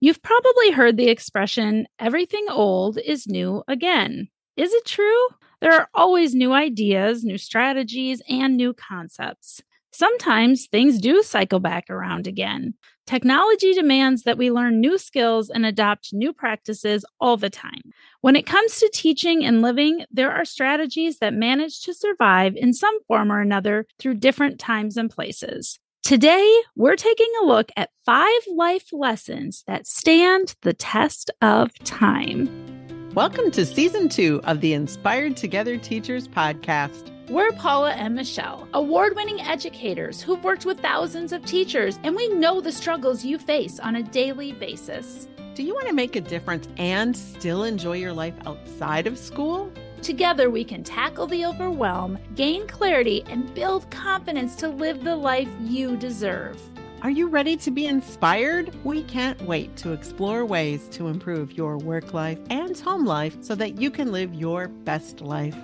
You've probably heard the expression, everything old is new again. Is it true? There are always new ideas, new strategies, and new concepts. Sometimes things do cycle back around again. Technology demands that we learn new skills and adopt new practices all the time. When it comes to teaching and living, there are strategies that manage to survive in some form or another through different times and places. Today, we're taking a look at five life lessons that stand the test of time. Welcome to season two of the Inspired Together Teachers podcast. We're Paula and Michelle, award winning educators who've worked with thousands of teachers, and we know the struggles you face on a daily basis. Do you want to make a difference and still enjoy your life outside of school? Together, we can tackle the overwhelm, gain clarity, and build confidence to live the life you deserve. Are you ready to be inspired? We can't wait to explore ways to improve your work life and home life so that you can live your best life.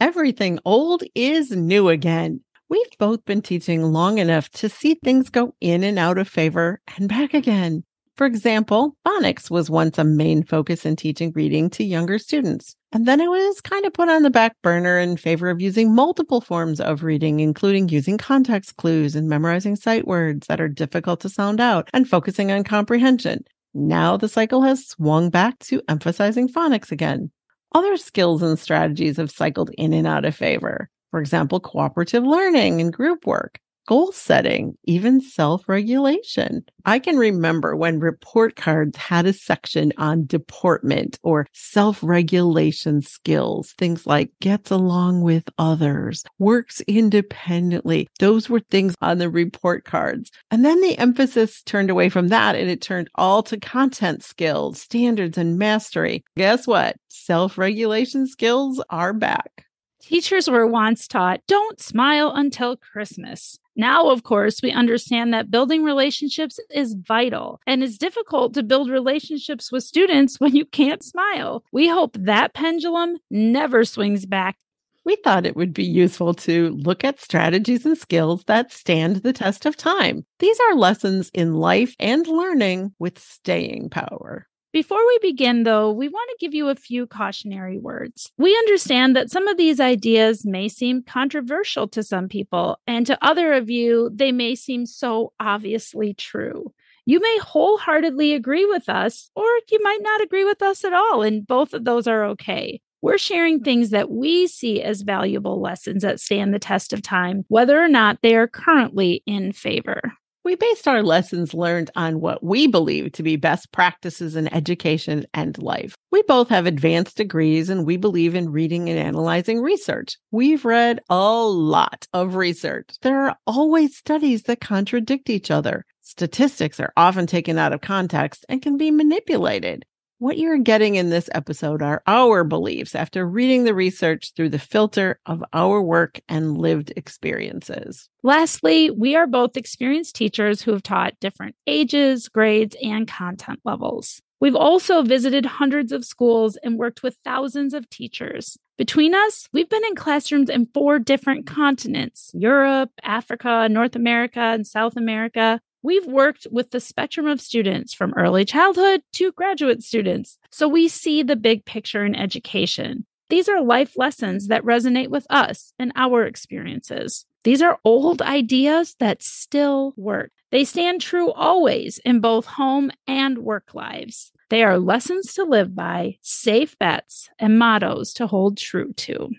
Everything old is new again. We've both been teaching long enough to see things go in and out of favor and back again. For example, phonics was once a main focus in teaching reading to younger students. And then it was kind of put on the back burner in favor of using multiple forms of reading, including using context clues and memorizing sight words that are difficult to sound out and focusing on comprehension. Now the cycle has swung back to emphasizing phonics again. Other skills and strategies have cycled in and out of favor. For example, cooperative learning and group work goal setting, even self regulation. I can remember when report cards had a section on deportment or self regulation skills, things like gets along with others, works independently. Those were things on the report cards. And then the emphasis turned away from that and it turned all to content skills, standards, and mastery. Guess what? Self regulation skills are back. Teachers were once taught, don't smile until Christmas. Now, of course, we understand that building relationships is vital and it's difficult to build relationships with students when you can't smile. We hope that pendulum never swings back. We thought it would be useful to look at strategies and skills that stand the test of time. These are lessons in life and learning with staying power. Before we begin, though, we want to give you a few cautionary words. We understand that some of these ideas may seem controversial to some people, and to other of you, they may seem so obviously true. You may wholeheartedly agree with us, or you might not agree with us at all, and both of those are okay. We're sharing things that we see as valuable lessons that stand the test of time, whether or not they are currently in favor. We based our lessons learned on what we believe to be best practices in education and life. We both have advanced degrees and we believe in reading and analyzing research. We've read a lot of research. There are always studies that contradict each other. Statistics are often taken out of context and can be manipulated. What you're getting in this episode are our beliefs after reading the research through the filter of our work and lived experiences. Lastly, we are both experienced teachers who have taught different ages, grades, and content levels. We've also visited hundreds of schools and worked with thousands of teachers. Between us, we've been in classrooms in four different continents Europe, Africa, North America, and South America. We've worked with the spectrum of students from early childhood to graduate students, so we see the big picture in education. These are life lessons that resonate with us and our experiences. These are old ideas that still work. They stand true always in both home and work lives. They are lessons to live by, safe bets, and mottos to hold true to.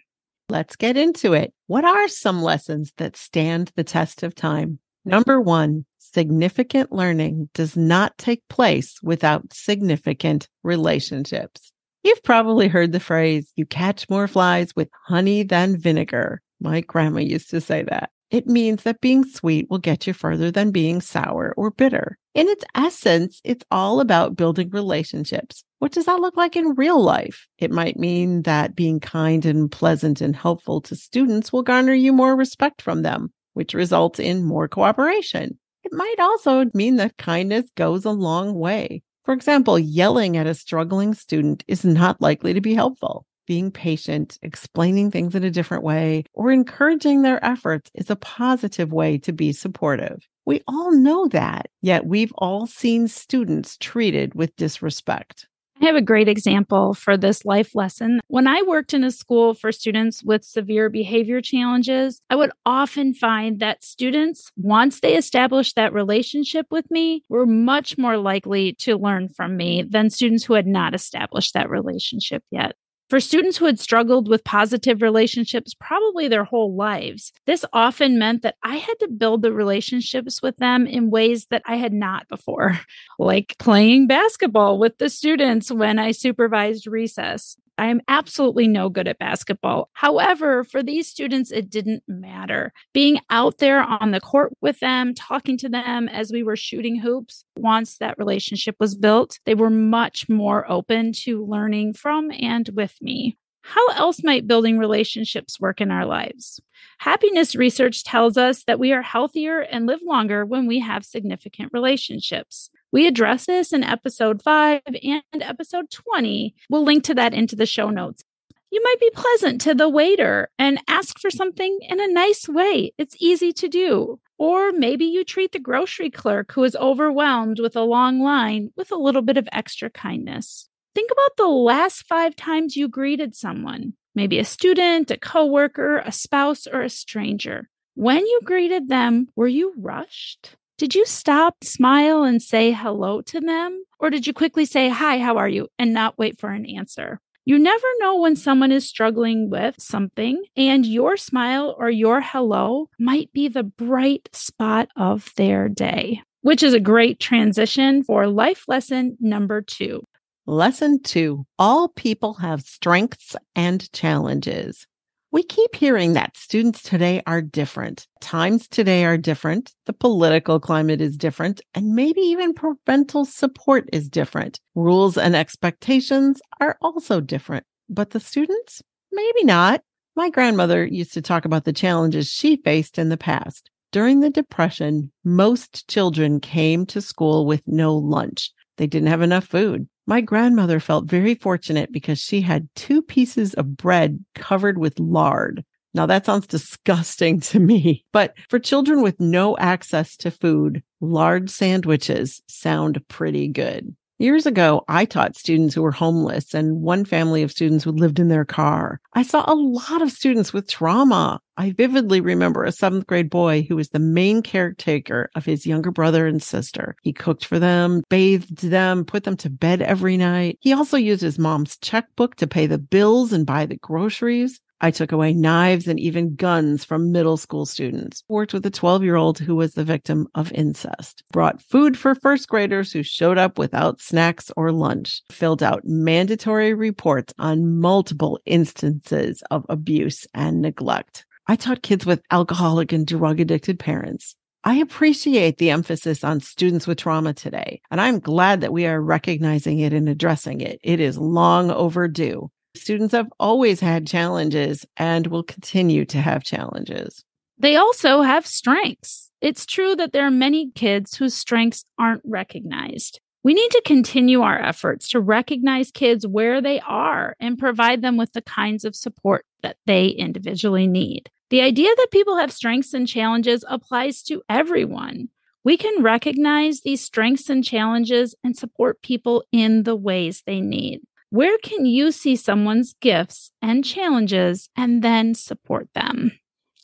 Let's get into it. What are some lessons that stand the test of time? Number one, significant learning does not take place without significant relationships. You've probably heard the phrase, you catch more flies with honey than vinegar. My grandma used to say that. It means that being sweet will get you further than being sour or bitter. In its essence, it's all about building relationships. What does that look like in real life? It might mean that being kind and pleasant and helpful to students will garner you more respect from them, which results in more cooperation. Might also mean that kindness goes a long way. For example, yelling at a struggling student is not likely to be helpful. Being patient, explaining things in a different way, or encouraging their efforts is a positive way to be supportive. We all know that, yet we've all seen students treated with disrespect. I have a great example for this life lesson. When I worked in a school for students with severe behavior challenges, I would often find that students, once they established that relationship with me, were much more likely to learn from me than students who had not established that relationship yet. For students who had struggled with positive relationships probably their whole lives, this often meant that I had to build the relationships with them in ways that I had not before, like playing basketball with the students when I supervised recess. I am absolutely no good at basketball. However, for these students, it didn't matter. Being out there on the court with them, talking to them as we were shooting hoops, once that relationship was built, they were much more open to learning from and with me. How else might building relationships work in our lives? Happiness research tells us that we are healthier and live longer when we have significant relationships. We address this in episode 5 and episode 20. We'll link to that into the show notes. You might be pleasant to the waiter and ask for something in a nice way. It's easy to do. Or maybe you treat the grocery clerk who is overwhelmed with a long line with a little bit of extra kindness. Think about the last five times you greeted someone, maybe a student, a coworker, a spouse, or a stranger. When you greeted them, were you rushed? Did you stop, smile, and say hello to them? Or did you quickly say, Hi, how are you? and not wait for an answer? You never know when someone is struggling with something, and your smile or your hello might be the bright spot of their day, which is a great transition for life lesson number two. Lesson two All people have strengths and challenges. We keep hearing that students today are different. Times today are different. The political climate is different. And maybe even parental support is different. Rules and expectations are also different. But the students? Maybe not. My grandmother used to talk about the challenges she faced in the past. During the Depression, most children came to school with no lunch. They didn't have enough food. My grandmother felt very fortunate because she had two pieces of bread covered with lard. Now that sounds disgusting to me, but for children with no access to food, lard sandwiches sound pretty good. Years ago, I taught students who were homeless and one family of students who lived in their car. I saw a lot of students with trauma. I vividly remember a seventh grade boy who was the main caretaker of his younger brother and sister. He cooked for them, bathed them, put them to bed every night. He also used his mom's checkbook to pay the bills and buy the groceries. I took away knives and even guns from middle school students, worked with a 12 year old who was the victim of incest, brought food for first graders who showed up without snacks or lunch, filled out mandatory reports on multiple instances of abuse and neglect. I taught kids with alcoholic and drug addicted parents. I appreciate the emphasis on students with trauma today, and I'm glad that we are recognizing it and addressing it. It is long overdue. Students have always had challenges and will continue to have challenges. They also have strengths. It's true that there are many kids whose strengths aren't recognized. We need to continue our efforts to recognize kids where they are and provide them with the kinds of support that they individually need. The idea that people have strengths and challenges applies to everyone. We can recognize these strengths and challenges and support people in the ways they need. Where can you see someone's gifts and challenges and then support them?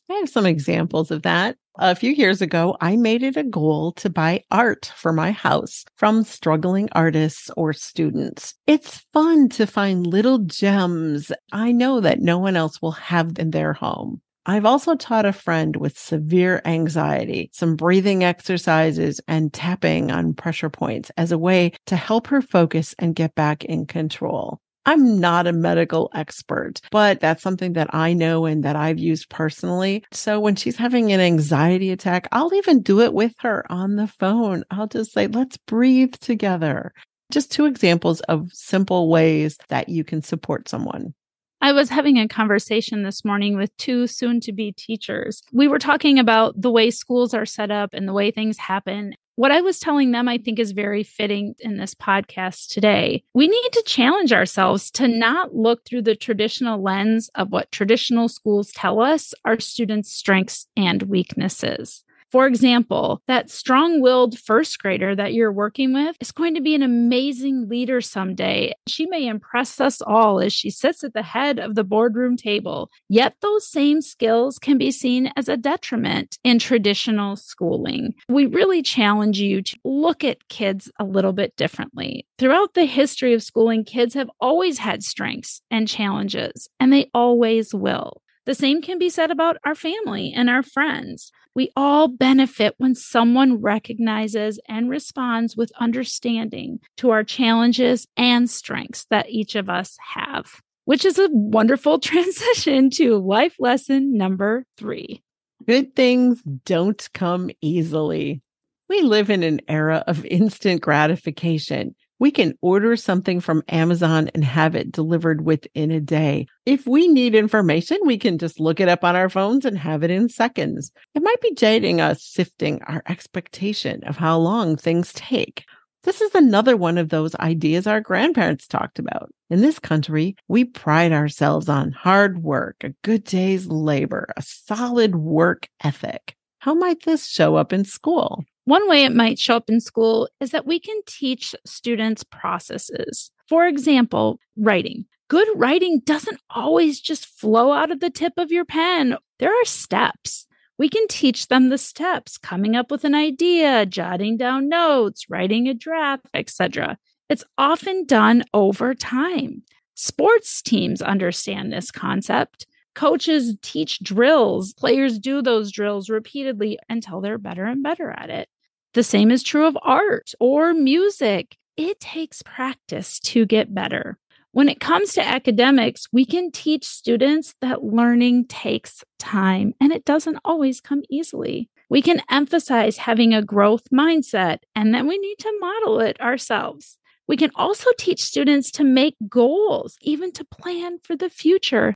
I have some examples of that. A few years ago, I made it a goal to buy art for my house from struggling artists or students. It's fun to find little gems I know that no one else will have in their home. I've also taught a friend with severe anxiety some breathing exercises and tapping on pressure points as a way to help her focus and get back in control. I'm not a medical expert, but that's something that I know and that I've used personally. So when she's having an anxiety attack, I'll even do it with her on the phone. I'll just say, let's breathe together. Just two examples of simple ways that you can support someone. I was having a conversation this morning with two soon to be teachers. We were talking about the way schools are set up and the way things happen. What I was telling them, I think, is very fitting in this podcast today. We need to challenge ourselves to not look through the traditional lens of what traditional schools tell us our students' strengths and weaknesses. For example, that strong willed first grader that you're working with is going to be an amazing leader someday. She may impress us all as she sits at the head of the boardroom table. Yet, those same skills can be seen as a detriment in traditional schooling. We really challenge you to look at kids a little bit differently. Throughout the history of schooling, kids have always had strengths and challenges, and they always will. The same can be said about our family and our friends. We all benefit when someone recognizes and responds with understanding to our challenges and strengths that each of us have, which is a wonderful transition to life lesson number three. Good things don't come easily. We live in an era of instant gratification. We can order something from Amazon and have it delivered within a day. If we need information, we can just look it up on our phones and have it in seconds. It might be jading us sifting our expectation of how long things take. This is another one of those ideas our grandparents talked about. In this country, we pride ourselves on hard work, a good day's labor, a solid work ethic. How might this show up in school? One way it might show up in school is that we can teach students processes. For example, writing. Good writing doesn't always just flow out of the tip of your pen. There are steps. We can teach them the steps, coming up with an idea, jotting down notes, writing a draft, etc. It's often done over time. Sports teams understand this concept. Coaches teach drills. Players do those drills repeatedly until they're better and better at it. The same is true of art or music. It takes practice to get better. When it comes to academics, we can teach students that learning takes time and it doesn't always come easily. We can emphasize having a growth mindset and then we need to model it ourselves. We can also teach students to make goals, even to plan for the future.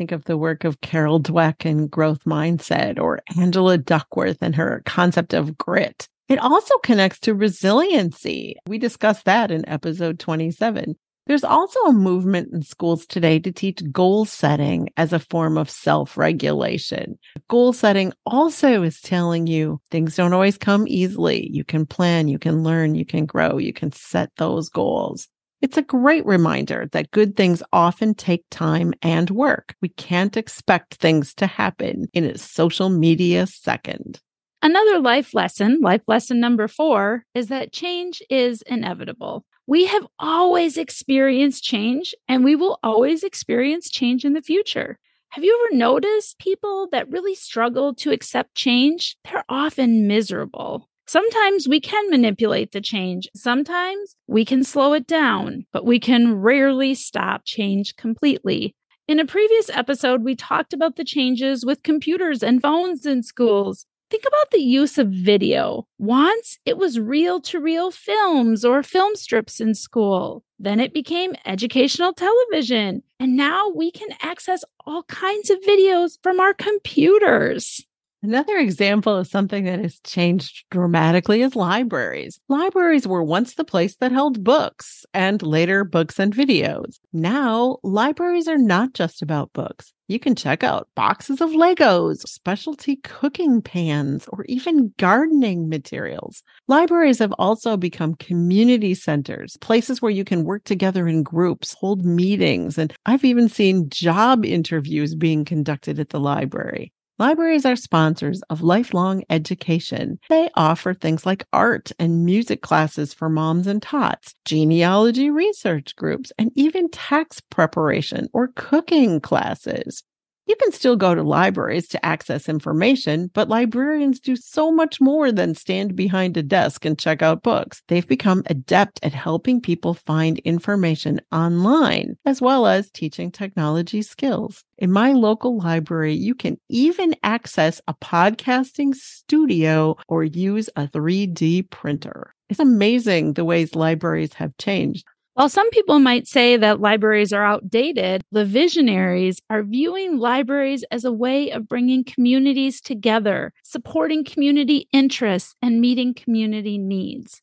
Think of the work of Carol Dweck and growth mindset or Angela Duckworth and her concept of grit. It also connects to resiliency. We discussed that in episode 27. There's also a movement in schools today to teach goal setting as a form of self regulation. Goal setting also is telling you things don't always come easily. You can plan, you can learn, you can grow, you can set those goals. It's a great reminder that good things often take time and work. We can't expect things to happen in a social media second. Another life lesson, life lesson number four, is that change is inevitable. We have always experienced change and we will always experience change in the future. Have you ever noticed people that really struggle to accept change? They're often miserable. Sometimes we can manipulate the change. Sometimes we can slow it down, but we can rarely stop change completely. In a previous episode, we talked about the changes with computers and phones in schools. Think about the use of video. Once it was reel to reel films or film strips in school. Then it became educational television. And now we can access all kinds of videos from our computers. Another example of something that has changed dramatically is libraries. Libraries were once the place that held books and later books and videos. Now, libraries are not just about books. You can check out boxes of Legos, specialty cooking pans, or even gardening materials. Libraries have also become community centers, places where you can work together in groups, hold meetings, and I've even seen job interviews being conducted at the library. Libraries are sponsors of lifelong education. They offer things like art and music classes for moms and tots, genealogy research groups, and even tax preparation or cooking classes. You can still go to libraries to access information, but librarians do so much more than stand behind a desk and check out books. They've become adept at helping people find information online, as well as teaching technology skills. In my local library, you can even access a podcasting studio or use a 3D printer. It's amazing the ways libraries have changed. While some people might say that libraries are outdated, the visionaries are viewing libraries as a way of bringing communities together, supporting community interests, and meeting community needs.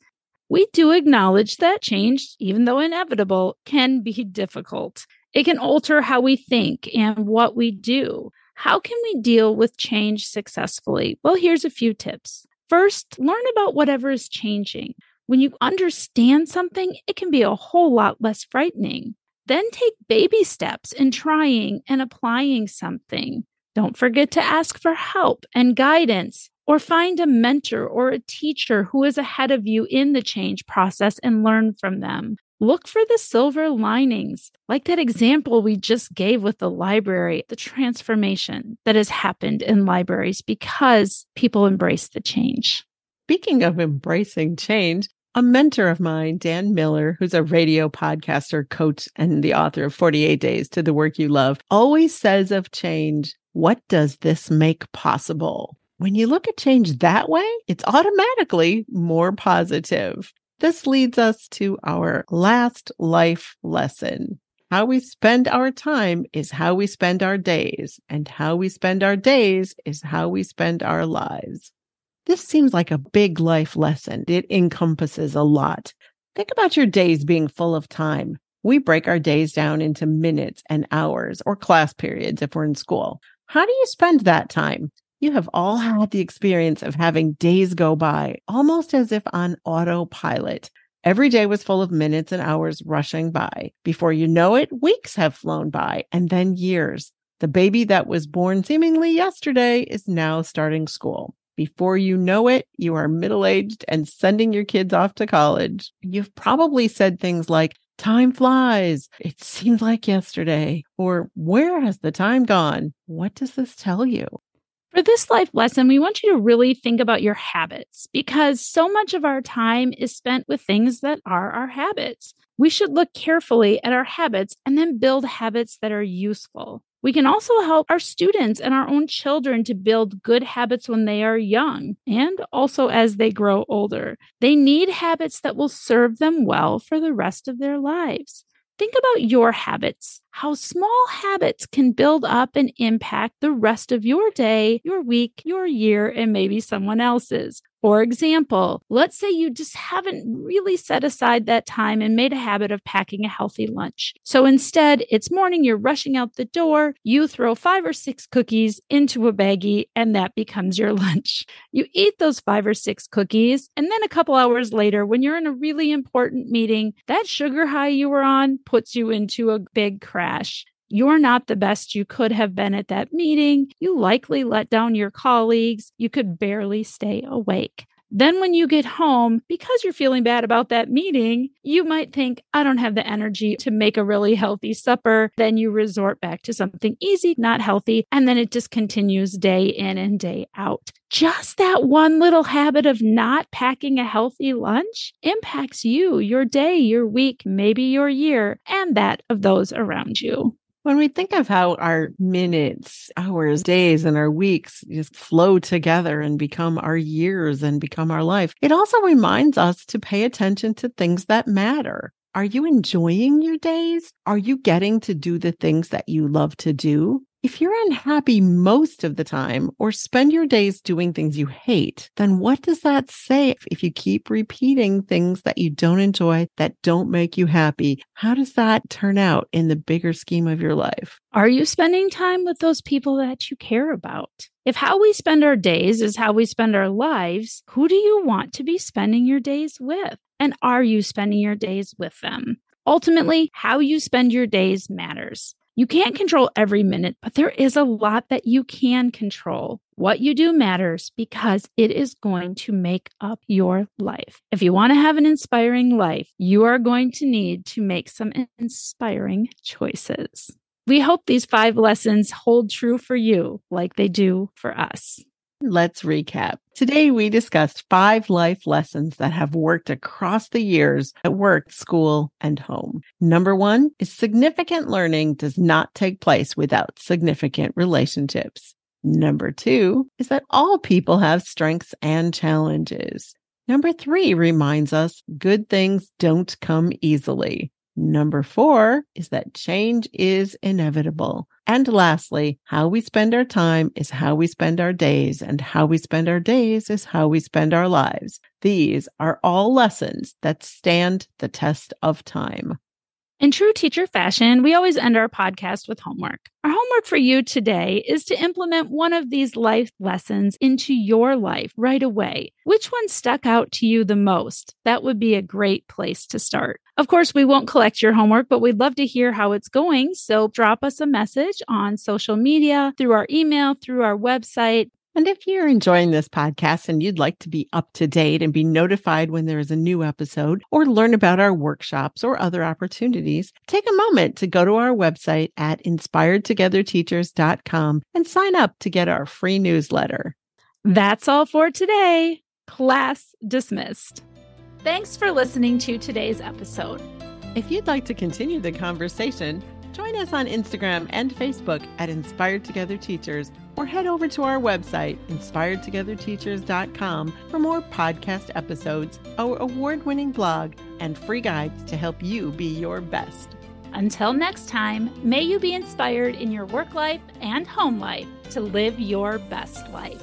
We do acknowledge that change, even though inevitable, can be difficult. It can alter how we think and what we do. How can we deal with change successfully? Well, here's a few tips. First, learn about whatever is changing. When you understand something, it can be a whole lot less frightening. Then take baby steps in trying and applying something. Don't forget to ask for help and guidance, or find a mentor or a teacher who is ahead of you in the change process and learn from them. Look for the silver linings, like that example we just gave with the library, the transformation that has happened in libraries because people embrace the change. Speaking of embracing change, a mentor of mine, Dan Miller, who's a radio podcaster, coach, and the author of 48 Days to the Work You Love, always says of change, what does this make possible? When you look at change that way, it's automatically more positive. This leads us to our last life lesson. How we spend our time is how we spend our days, and how we spend our days is how we spend our lives. This seems like a big life lesson. It encompasses a lot. Think about your days being full of time. We break our days down into minutes and hours or class periods if we're in school. How do you spend that time? You have all had the experience of having days go by almost as if on autopilot. Every day was full of minutes and hours rushing by. Before you know it, weeks have flown by and then years. The baby that was born seemingly yesterday is now starting school. Before you know it, you are middle aged and sending your kids off to college. You've probably said things like, Time flies. It seems like yesterday. Or where has the time gone? What does this tell you? For this life lesson, we want you to really think about your habits because so much of our time is spent with things that are our habits. We should look carefully at our habits and then build habits that are useful. We can also help our students and our own children to build good habits when they are young and also as they grow older. They need habits that will serve them well for the rest of their lives. Think about your habits, how small habits can build up and impact the rest of your day, your week, your year, and maybe someone else's. For example, let's say you just haven't really set aside that time and made a habit of packing a healthy lunch. So instead, it's morning, you're rushing out the door, you throw five or six cookies into a baggie, and that becomes your lunch. You eat those five or six cookies, and then a couple hours later, when you're in a really important meeting, that sugar high you were on puts you into a big crash. You're not the best you could have been at that meeting. You likely let down your colleagues. You could barely stay awake. Then, when you get home, because you're feeling bad about that meeting, you might think, I don't have the energy to make a really healthy supper. Then you resort back to something easy, not healthy. And then it just continues day in and day out. Just that one little habit of not packing a healthy lunch impacts you, your day, your week, maybe your year, and that of those around you. When we think of how our minutes, hours, days, and our weeks just flow together and become our years and become our life, it also reminds us to pay attention to things that matter. Are you enjoying your days? Are you getting to do the things that you love to do? If you're unhappy most of the time or spend your days doing things you hate, then what does that say if you keep repeating things that you don't enjoy, that don't make you happy? How does that turn out in the bigger scheme of your life? Are you spending time with those people that you care about? If how we spend our days is how we spend our lives, who do you want to be spending your days with? And are you spending your days with them? Ultimately, how you spend your days matters. You can't control every minute, but there is a lot that you can control. What you do matters because it is going to make up your life. If you want to have an inspiring life, you are going to need to make some inspiring choices. We hope these five lessons hold true for you like they do for us. Let's recap. Today, we discussed five life lessons that have worked across the years at work, school, and home. Number one is significant learning does not take place without significant relationships. Number two is that all people have strengths and challenges. Number three reminds us good things don't come easily. Number four is that change is inevitable. And lastly, how we spend our time is how we spend our days, and how we spend our days is how we spend our lives. These are all lessons that stand the test of time. In true teacher fashion, we always end our podcast with homework. Our homework for you today is to implement one of these life lessons into your life right away. Which one stuck out to you the most? That would be a great place to start. Of course, we won't collect your homework, but we'd love to hear how it's going. So drop us a message on social media, through our email, through our website. And if you're enjoying this podcast and you'd like to be up to date and be notified when there is a new episode or learn about our workshops or other opportunities, take a moment to go to our website at inspiredtogetherteachers.com and sign up to get our free newsletter. That's all for today. Class dismissed. Thanks for listening to today's episode. If you'd like to continue the conversation, join us on Instagram and Facebook at Inspired Together Teachers or head over to our website, inspiredtogetherteachers.com, for more podcast episodes, our award winning blog, and free guides to help you be your best. Until next time, may you be inspired in your work life and home life to live your best life.